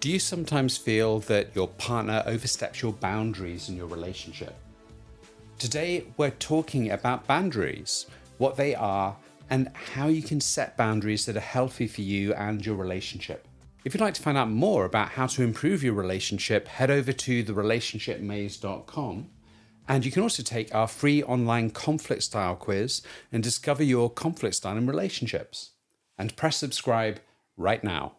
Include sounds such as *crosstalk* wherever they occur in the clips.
Do you sometimes feel that your partner oversteps your boundaries in your relationship? Today, we're talking about boundaries, what they are, and how you can set boundaries that are healthy for you and your relationship. If you'd like to find out more about how to improve your relationship, head over to therelationshipmaze.com. And you can also take our free online conflict style quiz and discover your conflict style in relationships. And press subscribe right now.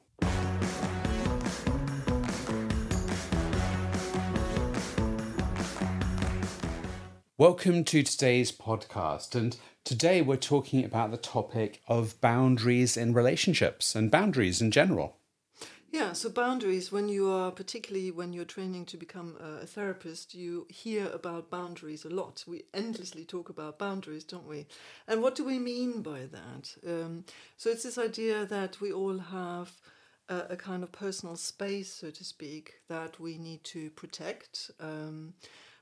Welcome to today's podcast. And today we're talking about the topic of boundaries in relationships and boundaries in general. Yeah, so boundaries, when you are, particularly when you're training to become a therapist, you hear about boundaries a lot. We endlessly talk about boundaries, don't we? And what do we mean by that? Um, so it's this idea that we all have a, a, kind of personal space, so to speak, that we need to protect. Um,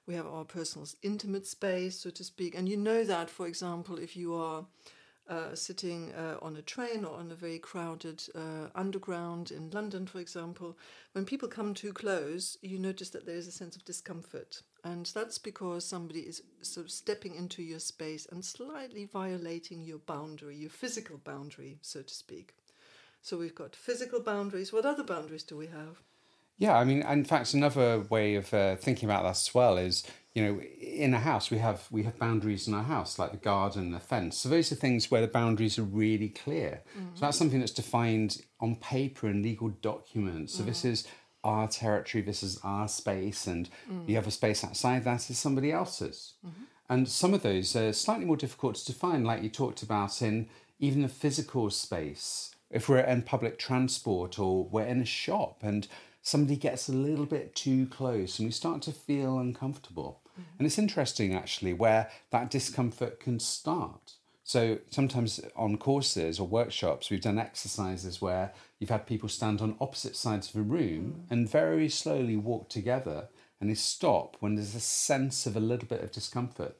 we have our personal intimate space, so to speak. And you know that, for example, if you are uh, sitting uh, on a train or on a very crowded uh, underground in London, for example, when people come too close, you notice that there is a sense of discomfort. And that's because somebody is sort of stepping into your space and slightly violating your boundary, your physical boundary, so to speak. So we've got physical boundaries. What other boundaries do we have? Yeah, I mean, in fact, another way of uh, thinking about that as well is, you know, in a house we have we have boundaries in our house, like the garden, the fence. So those are things where the boundaries are really clear. Mm-hmm. So that's something that's defined on paper in legal documents. So mm-hmm. this is our territory, this is our space, and mm-hmm. the other space outside that is somebody else's. Mm-hmm. And some of those are slightly more difficult to define, like you talked about in even the physical space. If we're in public transport or we're in a shop and somebody gets a little bit too close and we start to feel uncomfortable. Mm-hmm. And it's interesting actually where that discomfort can start. So sometimes on courses or workshops, we've done exercises where you've had people stand on opposite sides of a room mm. and very slowly walk together and they stop when there's a sense of a little bit of discomfort.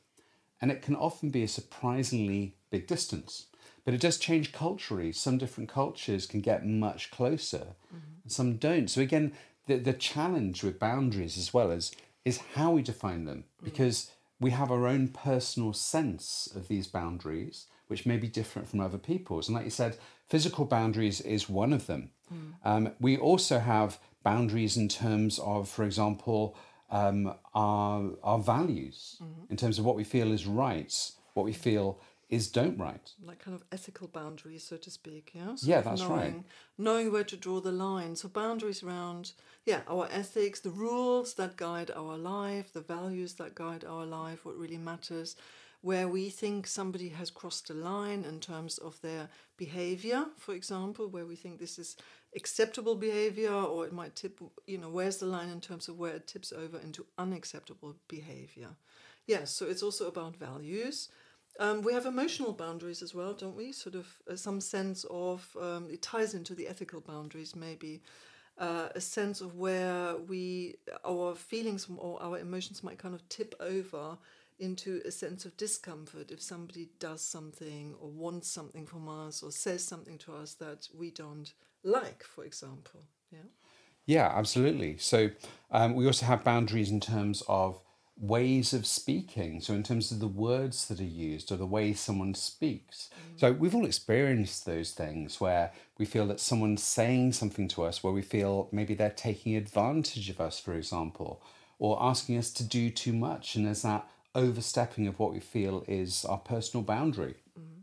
And it can often be a surprisingly big distance. But it does change culturally. Some different cultures can get much closer, mm-hmm. and some don't. So again, the the challenge with boundaries as well as is how we define them, mm. because we have our own personal sense of these boundaries, which may be different from other people's. And like you said, physical boundaries is one of them. Mm. Um, we also have boundaries in terms of, for example, um, our our values, mm-hmm. in terms of what we feel is right, what we feel is don't write. Like kind of ethical boundaries, so to speak, yeah? So yeah, that's knowing, right. Knowing where to draw the line. So boundaries around, yeah, our ethics, the rules that guide our life, the values that guide our life, what really matters, where we think somebody has crossed a line in terms of their behavior, for example, where we think this is acceptable behavior or it might tip, you know, where's the line in terms of where it tips over into unacceptable behavior. Yes, so it's also about values um, we have emotional boundaries as well, don't we? Sort of uh, some sense of, um, it ties into the ethical boundaries maybe, uh, a sense of where we, our feelings or our emotions might kind of tip over into a sense of discomfort if somebody does something or wants something from us or says something to us that we don't like, for example. Yeah. Yeah, absolutely. So um, we also have boundaries in terms of ways of speaking. So, in terms of the words that are used or the way someone speaks. Mm. So, we've all experienced those things where we feel that someone's saying something to us where we feel maybe they're taking advantage of us, for example, or asking us to do too much. And there's that overstepping of what we feel is our personal boundary. Mm.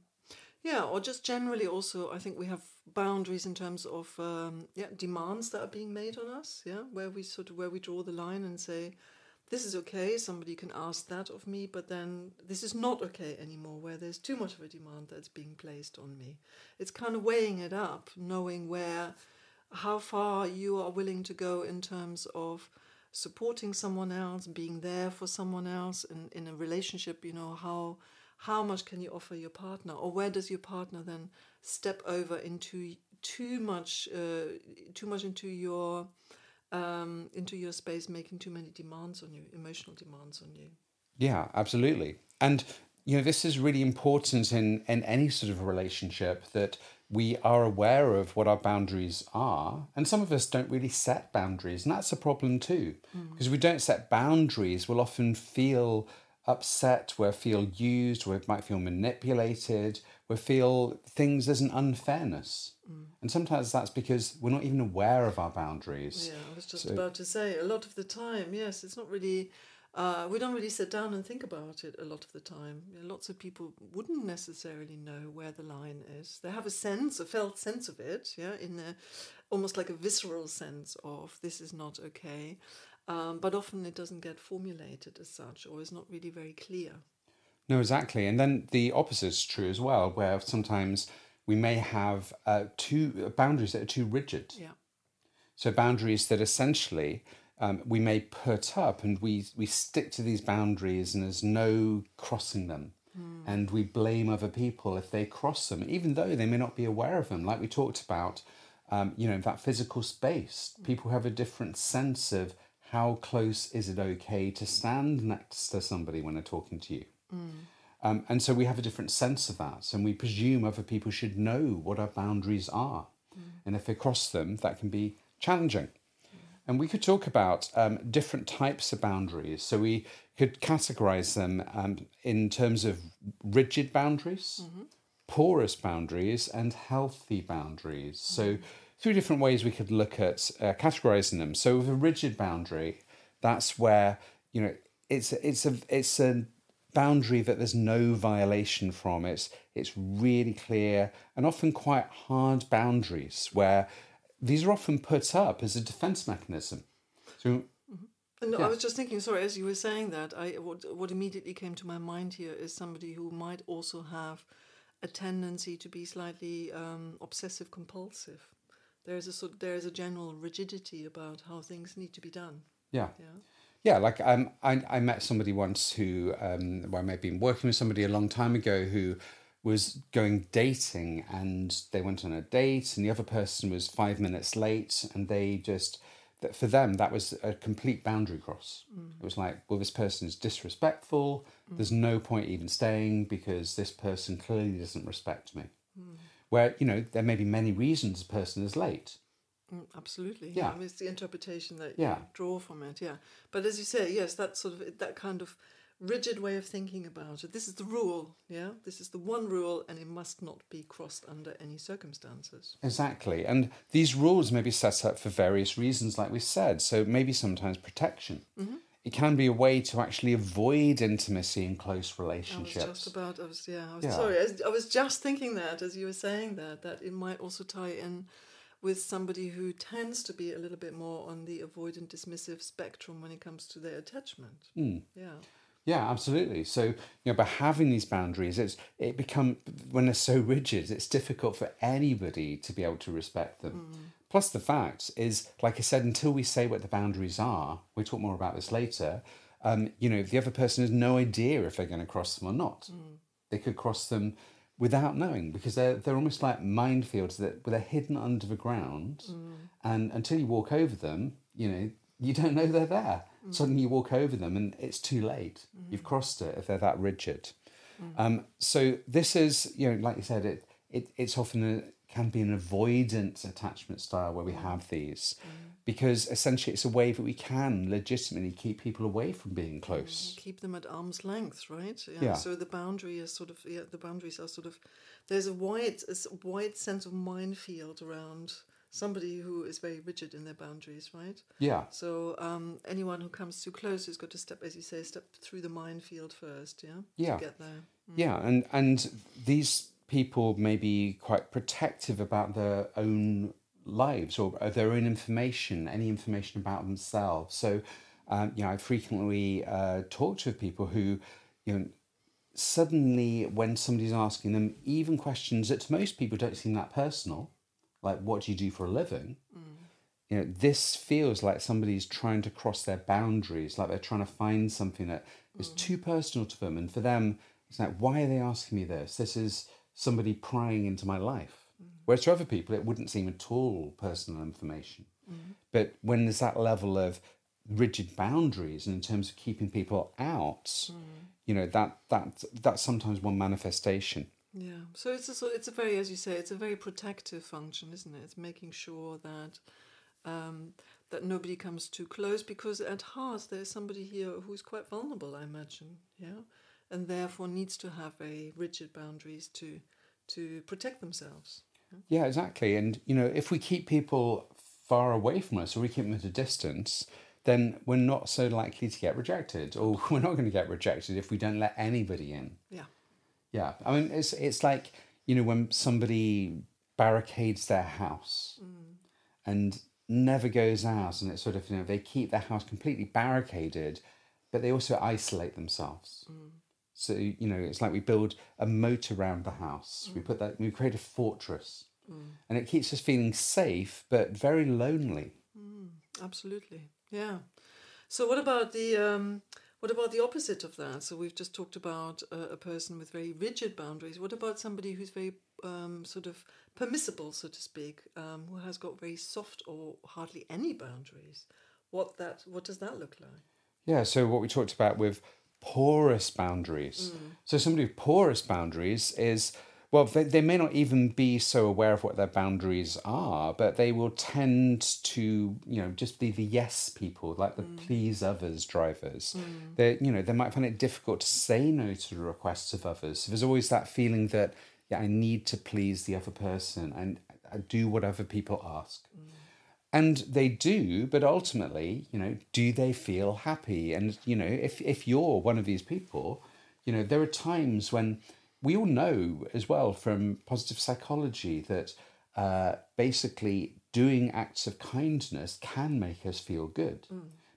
Yeah, or just generally also, I think we have boundaries in terms of um, yeah demands that are being made on us. Yeah, where we sort of where we draw the line and say, this is okay, somebody can ask that of me, but then this is not okay anymore, where there's too much of a demand that's being placed on me. It's kind of weighing it up, knowing where, how far you are willing to go in terms of supporting someone else, being there for someone else in, in a relationship, you know, how how much can you offer your partner or where does your partner then step over into too much uh, too much into your um, into your space, making too many demands on you, emotional demands on you. Yeah, absolutely. And you know, this is really important in, in any sort of relationship that we are aware of what our boundaries are. And some of us don't really set boundaries, and that's a problem too. Because if we don't set boundaries, we'll often feel upset, we'll feel used, we might feel manipulated, we feel things as an unfairness. And sometimes that's because we're not even aware of our boundaries. Yeah, I was just about to say, a lot of the time, yes, it's not really, uh, we don't really sit down and think about it a lot of the time. You know, lots of people wouldn't necessarily know where the line is. They have a sense, a felt sense of it, yeah, in a, almost like a visceral sense of this is not okay. Um, but often it doesn't get formulated as such or is not really very clear. No, exactly. And then the opposite is true as well, where sometimes we may have uh, two boundaries that are too rigid. Yeah. So boundaries that essentially um, we may put up and we, we stick to these boundaries and there's no crossing them. And we blame other people if they cross them, even though they may not be aware of them. Like we talked about, um, you know, that physical space. People have a different sense of how close is it okay to stand next to somebody when they're talking to you. Um, and so we have a different sense of that. And we presume other people should know what our boundaries are. And if they cross them, that can be challenging. And we could talk about um, different types of boundaries. So we could categorize them um, in terms of rigid boundaries, porous boundaries, and healthy boundaries. So, three different ways we could look at uh, categorizing them. So, with a rigid boundary, that's where you know it's it's a it's a boundary that there's no violation from. It's it's really clear and often quite hard boundaries where these are often put up as a defense mechanism. So And I was just thinking, sorry, as you were saying that, I what what immediately came to my mind here is somebody who might also have a tendency to be slightly um, obsessive compulsive. There is a sort, there is a general rigidity about how things need to be done. yeah. Yeah. Yeah, like um, I, I met somebody once who, um, well, I may have been working with somebody a long time ago who was going dating and they went on a date and the other person was five minutes late and they just, that for them, that was a complete boundary cross. It was like, well, this person is disrespectful. There's no point even staying because this person clearly doesn't respect me. Where, you know, there may be many reasons a person is late. Mm, absolutely. Yeah. I mean, it's the interpretation that Yeah. you draw from it. Yeah. But as you say, yes, that sort of that kind of rigid way of thinking about it. This is the rule. Yeah. This is the one rule, and it must not be crossed under any circumstances. Exactly. And these rules may be set up for various reasons, like we said. So maybe sometimes protection. It can be a way to actually avoid intimacy in close relationships. I was just about. I was. Yeah. I was Yeah. sorry. I was, I was just thinking that as you were saying that that it might also tie in with somebody who tends to be a little bit more on the avoidant dismissive spectrum when it comes to their attachment. Hmm. Yeah. Yeah, absolutely. So you know, by having these boundaries, it's it become when they're so rigid, it's difficult for anybody to be able to respect them. Plus, the fact is, like I said, until we say what the boundaries are, we'll talk more about this later. Um, you know, the other person has no idea if they're going to cross them or not. Mm. They could cross them without knowing because they're they're almost like minefields that they're hidden under the ground, mm. and until you walk over them, you know, you don't know they're there. Mm. Suddenly you walk over them and it's too late. You've crossed it if they're that rigid. Um, so this is, you know, like you said, it, it it's often a, can be an avoidant attachment style where we mm. have these, mm. because essentially it's a way that we can legitimately keep people away from being close. keep them at arm's length, right? Yeah. Yeah. So the boundary is sort of yeah, the boundaries are sort of there's a wide a wide sense of minefield around somebody who is very rigid in their boundaries, right? Yeah, So um, anyone who comes too close has got to step, as you say, step through the minefield first, yeah, Yeah. to get there. Mm. yeah, and and these people may be quite protective about their own lives or their own information, any information about themselves. So, um, you know, I frequently uh, talk to people who, you know, suddenly when somebody's asking them even questions that to most people don't seem that personal, like what do you do for a living? You know, this feels like somebody's trying to cross their boundaries, like they're trying to find something that is too personal to them. And for them, it's like, why are they asking me this? This is somebody prying into my life. Mm-hmm. Whereas to other people, it wouldn't seem at all personal information. Mm-hmm. But when there's that level of rigid boundaries and in terms of keeping people out, mm-hmm. you know that that that's sometimes one manifestation. Yeah. So it's a it's a very, as you say, it's a very protective function, isn't it? It's making sure that um, that nobody comes too close because at heart there's somebody here who's quite vulnerable, I imagine. Yeah, and therefore needs to have very rigid boundaries to to protect themselves. Yeah, exactly. And you know, if we keep people far away from us or we keep them at a distance, then we're not so likely to get rejected, or *laughs* we're not going to get rejected if we don't let anybody in. Yeah. Yeah, I mean, it's it's like you know when somebody barricades their house mm. and never goes out, and it's sort of you know they keep their house completely barricaded, but they also isolate themselves. Mm. So you know, it's like we build a moat around the house. We put that we create a fortress, and it keeps us feeling safe but very lonely. Absolutely, yeah. So what about the um, what about the opposite of that? So we've just talked about a, a person with very rigid boundaries. What about somebody who's very um, sort of permissible, so to speak, um, who has got very soft or hardly any boundaries? What that what does that look like? Yeah, so what we talked about with porous boundaries. Mm. So somebody with porous boundaries is well, they, they may not even be so aware of what their boundaries are, but they will tend to, you know, just be the yes people, like the mm. please others drivers. Mm. They, you know, they might find it difficult to say no to the requests of others. So there's always that feeling that, yeah, I need to please the other person and I do what other people ask. And they do, but ultimately, you know, do they feel happy? And, you know, if, if you're one of these people, you know, there are times when we all know as well from positive psychology that uh, basically doing acts of kindness can make us feel good.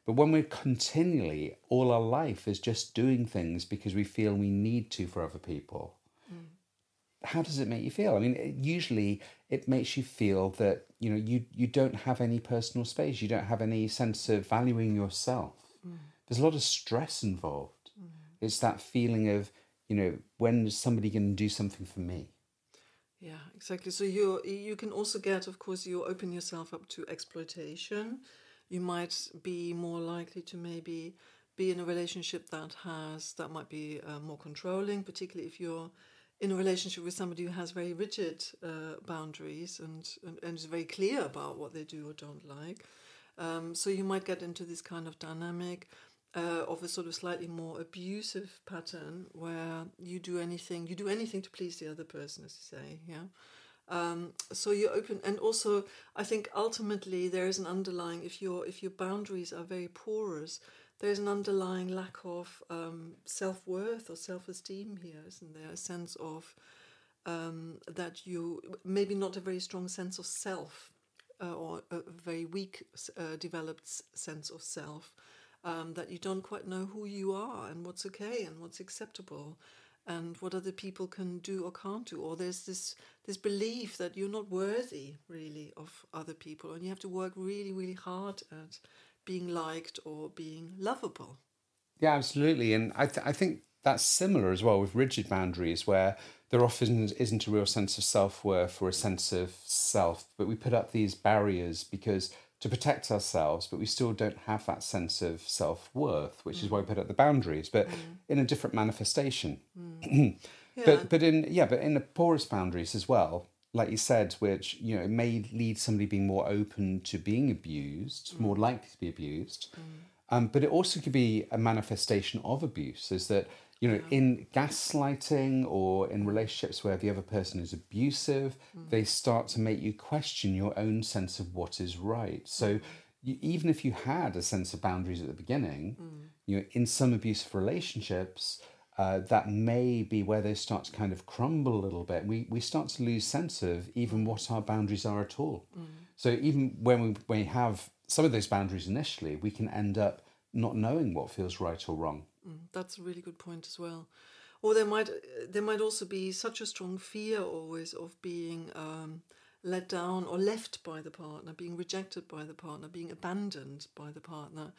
But when we're continually, all our life is just doing things because we feel we need to for other people, how does it make you feel? I mean, it, usually it makes you feel that you know you you don't have any personal space. You don't have any sense of valuing yourself. There's a lot of stress involved. It's that feeling of you know when is somebody going to do something for me? Yeah, exactly. So you you can also get, of course, you open yourself up to exploitation. You might be more likely to maybe be in a relationship that has that might be uh, more controlling, particularly if you're in a relationship with somebody who has very rigid uh, boundaries and, and and is very clear about what they do or don't like. Um, so you might get into this kind of dynamic uh, of a sort of slightly more abusive pattern where you do anything you do anything to please the other person, as you say, yeah. Um, so you're open, and also I think ultimately there is an underlying if your if your boundaries are very porous, there's an underlying lack of um, self worth or self esteem here, isn't there? A sense of um, that you maybe not a very strong sense of self uh, or a very weak uh, developed sense of self. Um, that you don't quite know who you are and what's okay and what's acceptable and what other people can do or can't do or there's this this belief that you're not worthy really of other people and you have to work really really hard at being liked or being lovable Yeah, absolutely. And I, th- I think that's similar as well with rigid boundaries, where there often isn't a real sense of self worth or a sense of self, but we put up these barriers because to protect ourselves, but we still don't have that sense of self worth, which is why we put up the boundaries, but mm. in a different manifestation. Mm. *clears throat* But but in yeah, but in the porous boundaries as well, like you said, which you know it may lead somebody being more open to being abused, mm. more likely to be abused. Mm. Um, but it also could be a manifestation of abuse. Is that you know in gaslighting or in relationships where the other person is abusive, mm. they start to make you question your own sense of what is right. So. You, even if you had a sense of boundaries at the beginning, you know, in some abusive relationships, uh, that may be where they start to kind of crumble a little bit. We we start to lose sense of even what our boundaries are at all. So even when we, we have some of those boundaries initially, we can end up not knowing what feels right or wrong. Mm, That's a really good point as well. Or there might there might also be such a strong fear always of being um, let down or left by the partner, being rejected by the partner, being abandoned by the partner,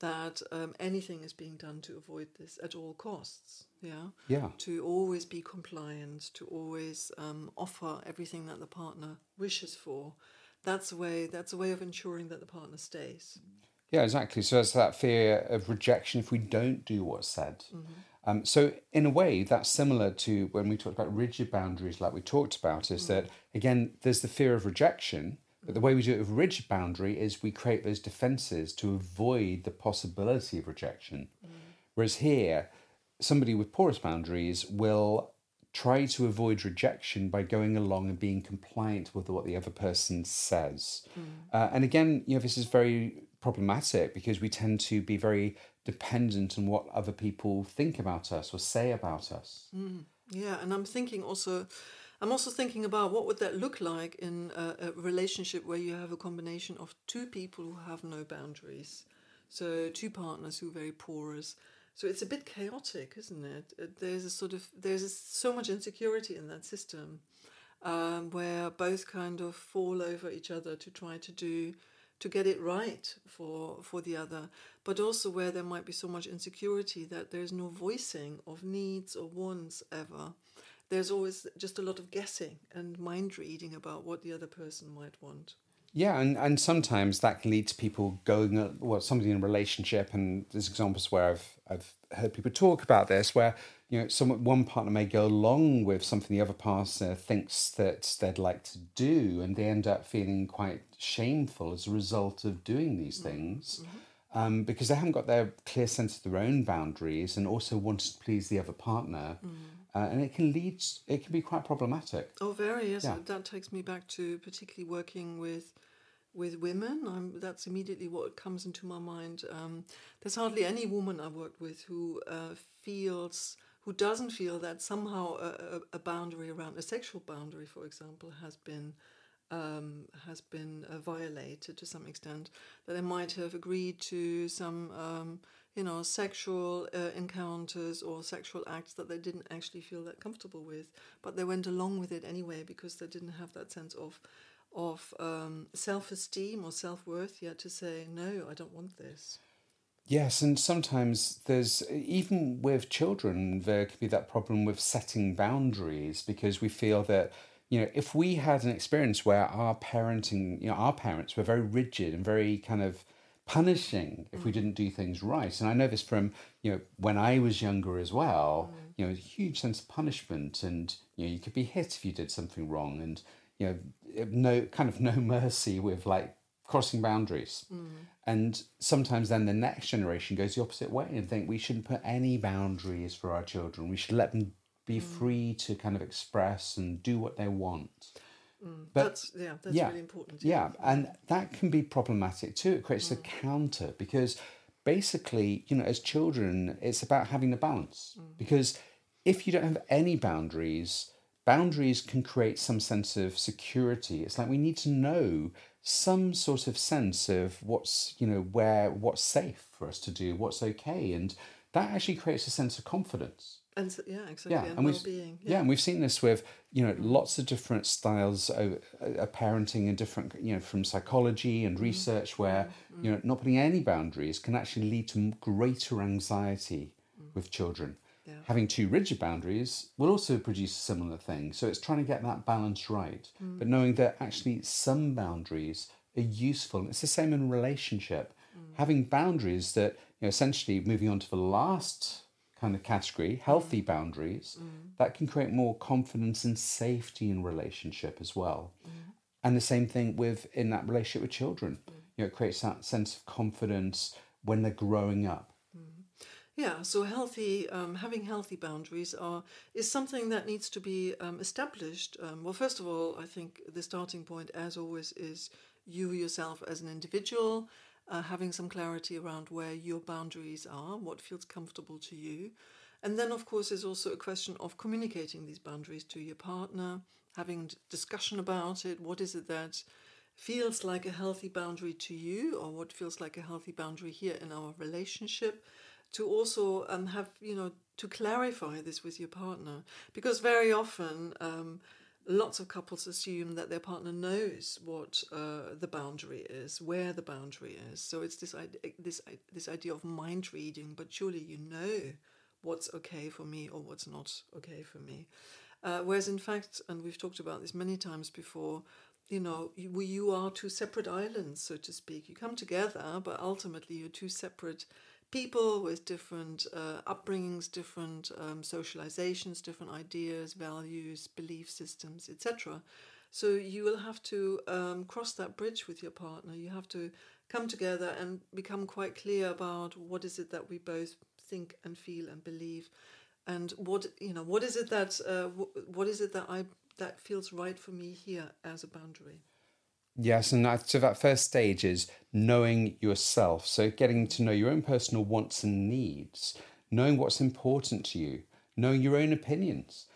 that um, anything is being done to avoid this at all costs. Yeah. Yeah. To always be compliant, to always um, offer everything that the partner wishes for. That's a way. That's a way of ensuring that the partner stays. Yeah, exactly. So it's that fear of rejection if we don't do what's said. Um, so in a way, that's similar to when we talked about rigid boundaries, like we talked about, is that again, there's the fear of rejection. But the way we do it with rigid boundary is we create those defenses to avoid the possibility of rejection. Mm. Whereas here, somebody with porous boundaries will try to avoid rejection by going along and being compliant with what the other person says. Mm. Uh, and again, you know, this is very problematic because we tend to be very dependent on what other people think about us or say about us. Mm. Yeah, and I'm thinking also, I'm also thinking about what would that look like in a, a relationship where you have a combination of two people who have no boundaries, so two partners who are very porous. So it's a bit chaotic, isn't it? Uh, There's a sort of there's a, so much insecurity in that system, um, where both kind of fall over each other to try to do to get it right for for the other, but also where there might be so much insecurity that there's no voicing of needs or wants ever. There's always just a lot of guessing and mind reading about what the other person might want. Yeah, and, and sometimes that can lead to people going, uh, well, somebody in a relationship, and there's examples where I've I've heard people talk about this, where you know, some one partner may go along with something the other partner thinks that they'd like to do, and they end up feeling quite shameful as a result of doing these things, um, because they haven't got their clear sense of their own boundaries, and also wanted to please the other partner, uh, and it can lead, it can be quite problematic. Oh, very yes. Yeah. That takes me back to particularly working with with women. I'm, that's immediately what comes into my mind. Um, there's hardly any woman I've worked with who uh, feels who doesn't feel that somehow a, a, boundary around a sexual boundary, for example, has been um, has been uh, violated to some extent. That they might have agreed to some, um, you know, sexual uh, encounters or sexual acts that they didn't actually feel that comfortable with, but they went along with it anyway because they didn't have that sense of of um, self esteem or self worth yet to say no, I don't want this. Yes, and sometimes there's even with children there could be that problem with setting boundaries because we feel that you know if we had an experience where our parenting you know our parents were very rigid and very kind of punishing if we mm. didn't do things right and I know this from you know when I was younger as well mm. you know a huge sense of punishment and you know you could be hit if you did something wrong and you know no kind of no *laughs* mercy with like crossing boundaries. Mm. And sometimes then the next generation goes the opposite way and think we shouldn't put any boundaries for our children. We should let them be free to kind of express and do what they want. Mm, but that's yeah, that's yeah, really important. yeah, and that can be problematic too. It creates a mm. counter because basically, you know, as children, it's about having a balance. Mm. Because if you don't have any boundaries, boundaries can create some sense of security. It's like we need to know some sort of sense of what's, you know, where what's safe for us to do, what's okay, and that actually creates a sense of confidence. And so, yeah, exactly. Yeah, and and we've well being. yeah. and we've seen this with you know lots of different styles of, of parenting and different you know from psychology and mm-hmm. research where mm-hmm. Mm-hmm. you know not putting any boundaries can actually lead to greater anxiety mm. with children. Yeah. Having too rigid boundaries will also produce a similar thing. So it's trying to get that balance right, mm. but knowing that actually some boundaries are useful. And it's the same in relationship. Mm. Having boundaries that you know essentially moving on to the last kind of category, healthy boundaries, that can create more confidence and safety in relationship as well. And the same thing with in that relationship with children. You know, it creates that sense of confidence when they're growing up. Yeah, so healthy, um, having healthy boundaries are is something that needs to be um, established. Um, well, first of all, I think the starting point, as always, is you yourself as an individual, uh, having some clarity around where your boundaries are, what feels comfortable to you, and then, of course, there's also a question of communicating these boundaries to your partner, having discussion about it. What is it that feels like a healthy boundary to you, or what feels like a healthy boundary here in our relationship? to also um, have you know to clarify this with your partner because very often um, lots of couples assume that their partner knows what uh, the boundary is where the boundary is so it's this idea this this idea of mind reading but surely you know what's okay for me or what's not okay for me uh, whereas in fact and we've talked about this many times before you know, you, you are two separate islands, so to speak. You come together, but ultimately you're two separate people with different uh, upbringings, different um, socializations, different ideas, values, belief systems, etc. So you will have to um, cross that bridge with your partner. You have to come together and become quite clear about what is it that we both think and feel and believe, and what you know. What is it that uh, what is it that I that feels right for me here as a boundary? Yes, and that, so that first stage is knowing yourself. So getting to know your own personal wants and needs, knowing what's important to you, knowing your own opinions.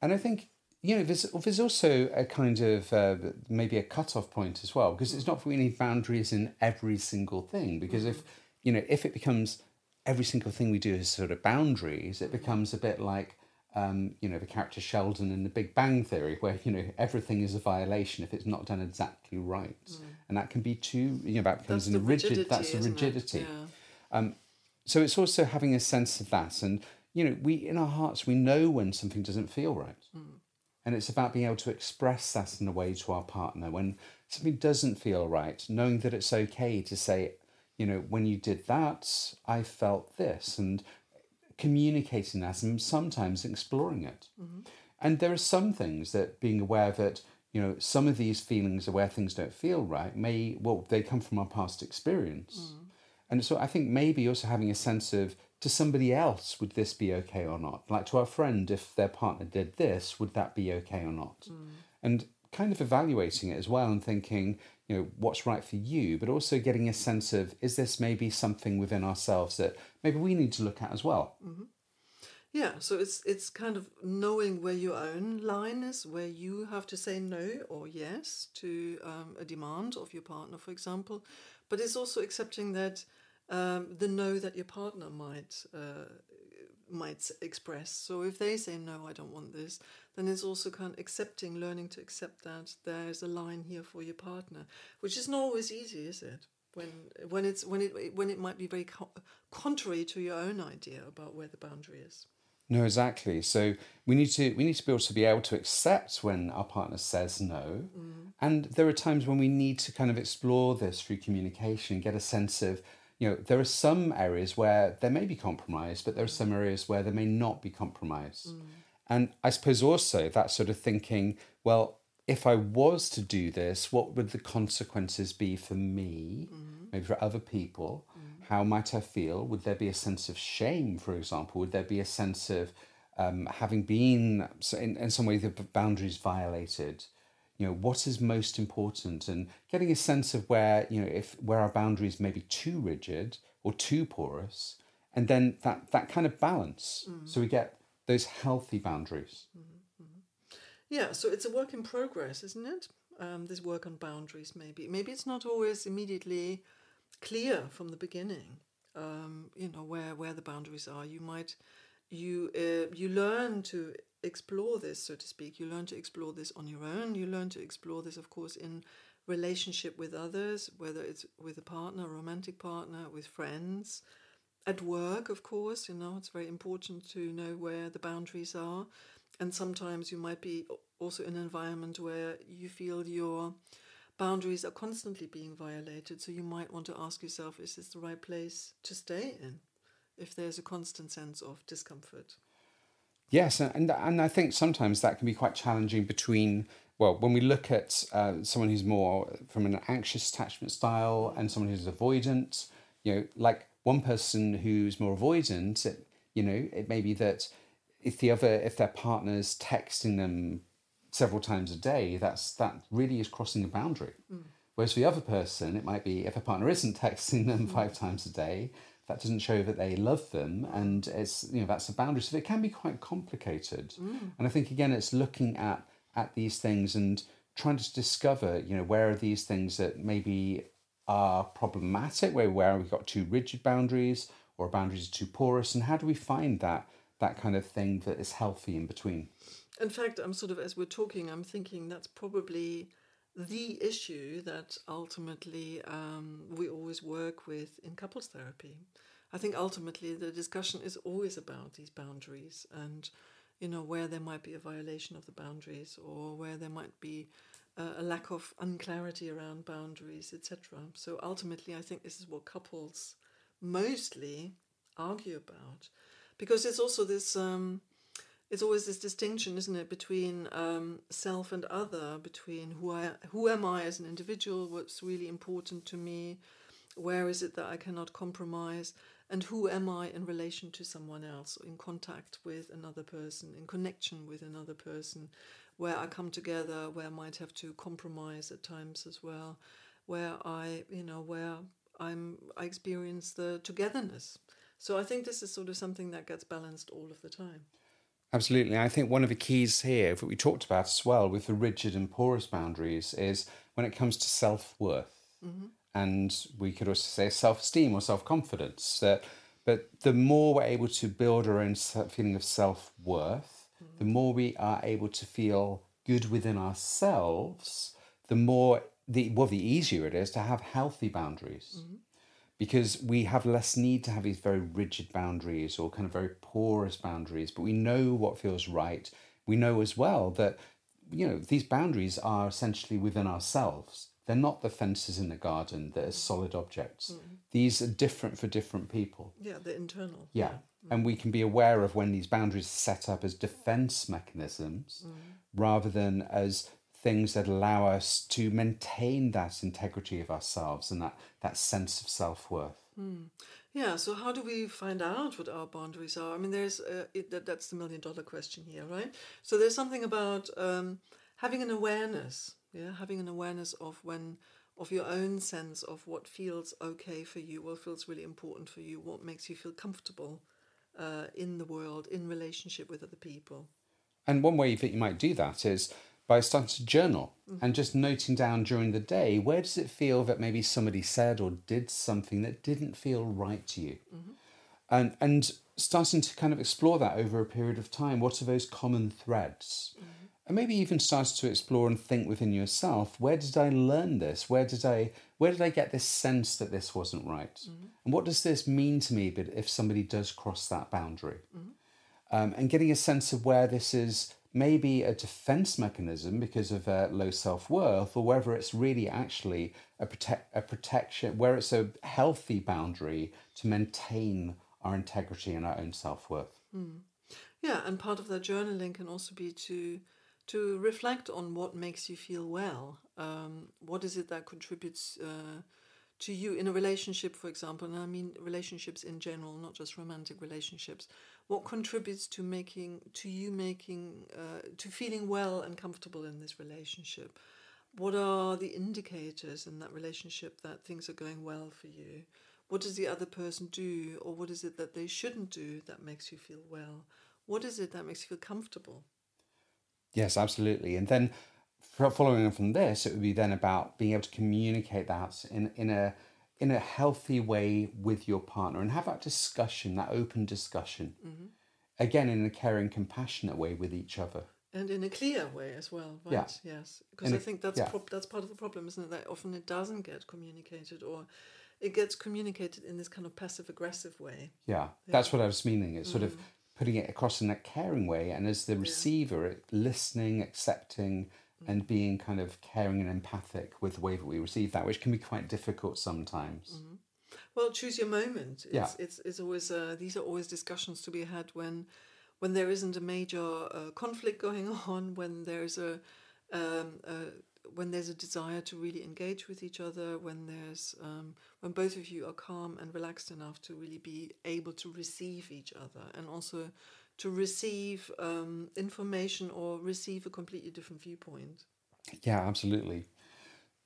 And I think, you know, there's, there's also a kind of uh, maybe a cutoff point as well, because it's not that we need boundaries in every single thing. Because if, you know, if it becomes every single thing we do is sort of boundaries, it becomes a bit like, um, you know, the character Sheldon in The Big Bang Theory, where you know everything is a violation if it's not done exactly right, mm. and that can be too, you know, that becomes that's a rigid. That's a rigidity. Yeah. Um, so it's also having a sense of that, and you know, we in our hearts we know when something doesn't feel right, mm. and it's about being able to express that in a way to our partner when something doesn't feel right, knowing that it's okay to say, you know, when you did that, I felt this, and communicating that and sometimes exploring it. Mm-hmm. And there are some things that being aware that, you know, some of these feelings are where things don't feel right may, well, they come from our past experience. Mm. And so I think maybe also having a sense of, to somebody else, would this be okay or not? Like to our friend, if their partner did this, would that be okay or not? Mm. And kind of evaluating it as well and thinking, you know, what's right for you, but also getting a sense of is this maybe something within ourselves that maybe we need to look at as well. Mm-hmm. Yeah, so it's it's kind of knowing where your own line is, where you have to say no or yes to um, a demand of your partner, for example, but it's also accepting that um, the no that your partner might uh, might express. So if they say no, I don't want this, then it's also kind of accepting, learning to accept that there's a line here for your partner, which is not always easy, is it? When when it's when it when it might be very co- contrary to your own idea about where the boundary is. No, exactly. So we need to we need to be able to be able to accept when our partner says no, mm. and there are times when we need to kind of explore this through communication, get a sense of you know, there are some areas where there may be compromise, but there are some areas where there may not be compromise. Mm. And I suppose also that sort of thinking, well, if I was to do this, what would the consequences be for me, mm-hmm. maybe for other people? Mm-hmm. How might I feel? Would there be a sense of shame, for example? Would there be a sense of um, having been, in, in some way, the boundaries violated? you know what is most important and getting a sense of where you know if where our boundaries may be too rigid or too porous and then that that kind of balance mm-hmm. so we get those healthy boundaries mm-hmm. yeah so it's a work in progress isn't it um, this work on boundaries maybe maybe it's not always immediately clear from the beginning um, you know where where the boundaries are you might you uh, you learn to explore this, so to speak. You learn to explore this on your own. You learn to explore this, of course, in relationship with others, whether it's with a partner, a romantic partner, with friends, at work, of course. You know, it's very important to know where the boundaries are. And sometimes you might be also in an environment where you feel your boundaries are constantly being violated. So you might want to ask yourself, is this the right place to stay in? If there's a constant sense of discomfort. Yes, and and I think sometimes that can be quite challenging between well, when we look at uh, someone who's more from an anxious attachment style and someone who's avoidant, you know, like one person who's more avoidant, it, you know, it may be that if the other, if their partner's texting them several times a day, that's that really is crossing a boundary. Mm. Whereas for the other person, it might be if a partner isn't *laughs* texting them mm. five times a day, that doesn't show that they love them and it's you know that's a boundary so it can be quite complicated mm. and i think again it's looking at at these things and trying to discover you know where are these things that maybe are problematic where where we've got too rigid boundaries or boundaries are too porous and how do we find that that kind of thing that is healthy in between in fact i'm sort of as we're talking i'm thinking that's probably the issue that ultimately um, we always work with in couples therapy. I think ultimately the discussion is always about these boundaries and you know where there might be a violation of the boundaries or where there might be uh, a lack of unclarity around boundaries, etc. So ultimately, I think this is what couples mostly argue about, because it's also this. Um, it's always this distinction, isn't it, between um, self and other, between who I, who am I as an individual, what's really important to me, where is it that I cannot compromise, and who am I in relation to someone else, in contact with another person, in connection with another person, where I come together, where I might have to compromise at times as well, where I, you know, where I'm, I experience the togetherness. So I think this is sort of something that gets balanced all of the time. Absolutely. I think one of the keys here, that we talked about as well with the rigid and porous boundaries, is when it comes to self worth. Mm-hmm. And we could also say self esteem or self confidence. Uh, but the more we're able to build our own feeling of self worth. The more we are able to feel good within ourselves, the more the well, the easier it is to have healthy boundaries. Mm-hmm because we have less need to have these very rigid boundaries or kind of very porous boundaries, but we know what feels right. We know as well that, you know, these boundaries are essentially within ourselves. They're not the fences in the garden that are solid objects. Mm. These are different for different people. Yeah, they're internal. Yeah. Mm. And we can be aware of when these boundaries are set up as defense mechanisms mm. rather than as things that allow us to maintain that integrity of ourselves and that, that sense of self worth. Mm. Yeah, so how do we find out what our boundaries are? I mean, there's uh, it, that, that's the million dollar question here, right? So there's something about um, having an awareness, yeah, having an awareness of when of your own sense of what feels okay for you, what feels really important for you, what makes you feel comfortable uh, in the world, in relationship with other people. And one way that you might do that is by starting to journal mm-hmm. and just noting down during the day where does it feel that maybe somebody said or did something that didn't feel right to you mm-hmm. and and starting to kind of explore that over a period of time what are those common threads mm-hmm. And maybe even start to explore and think within yourself where did i learn this where did i where did i get this sense that this wasn't right mm-hmm. and what does this mean to me but if somebody does cross that boundary mm-hmm. um, and getting a sense of where this is maybe a defense mechanism because of uh, low self worth, or whether it's really actually a, protect, a protection, where it's a healthy boundary to maintain our integrity and our own self worth. Mm. Yeah, and part of that journaling can also be to to reflect on what makes you feel well. Um, what is it that contributes uh, to you in a relationship, for example, and I mean relationships in general, not just romantic relationships, what contributes to making to you making uh, to feeling well and comfortable in this relationship? What are the indicators in that relationship that things are going well for you? What does the other person do, or what is it that they shouldn't do that makes you feel well? What is it that makes you feel comfortable? Yes, absolutely. And then following on from this, it would be then about being able to communicate that in, in a in a healthy way with your partner and have that discussion, that open discussion. Mm-hmm. Again, in a caring, compassionate way with each other. And in a clear way as well, right? Yeah. Yes, because I think that's yeah. pro- that's part of the problem, isn't it? That often it doesn't get communicated, or it gets communicated in this kind of passive aggressive way. Yeah, yeah, that's what I was meaning. It's sort mm. of putting it across in a caring way, and as the receiver, listening, accepting, and being kind of caring and empathic with the way that we receive that, which can be quite difficult sometimes. Mm-hmm. Well, choose your moment. It's, yeah. it's, it's always uh, these are always discussions to be had when when there isn't a major uh, conflict going *laughs* on, when there's a, um, when there's a desire to really engage with each other, when there's um, when both of you are calm and relaxed enough to really be able to receive each other, and also to receive um, information or receive a completely different viewpoint. Yeah, absolutely.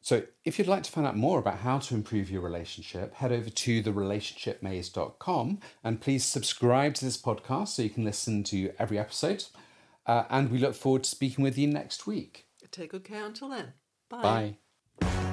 So, if you'd like to find out more about how to improve your relationship, head over to therelationshipmaze.com and please subscribe to this podcast so you can listen to every episode. Uh, and we look forward to speaking with you next week. Take good care until then. Bye. Bye.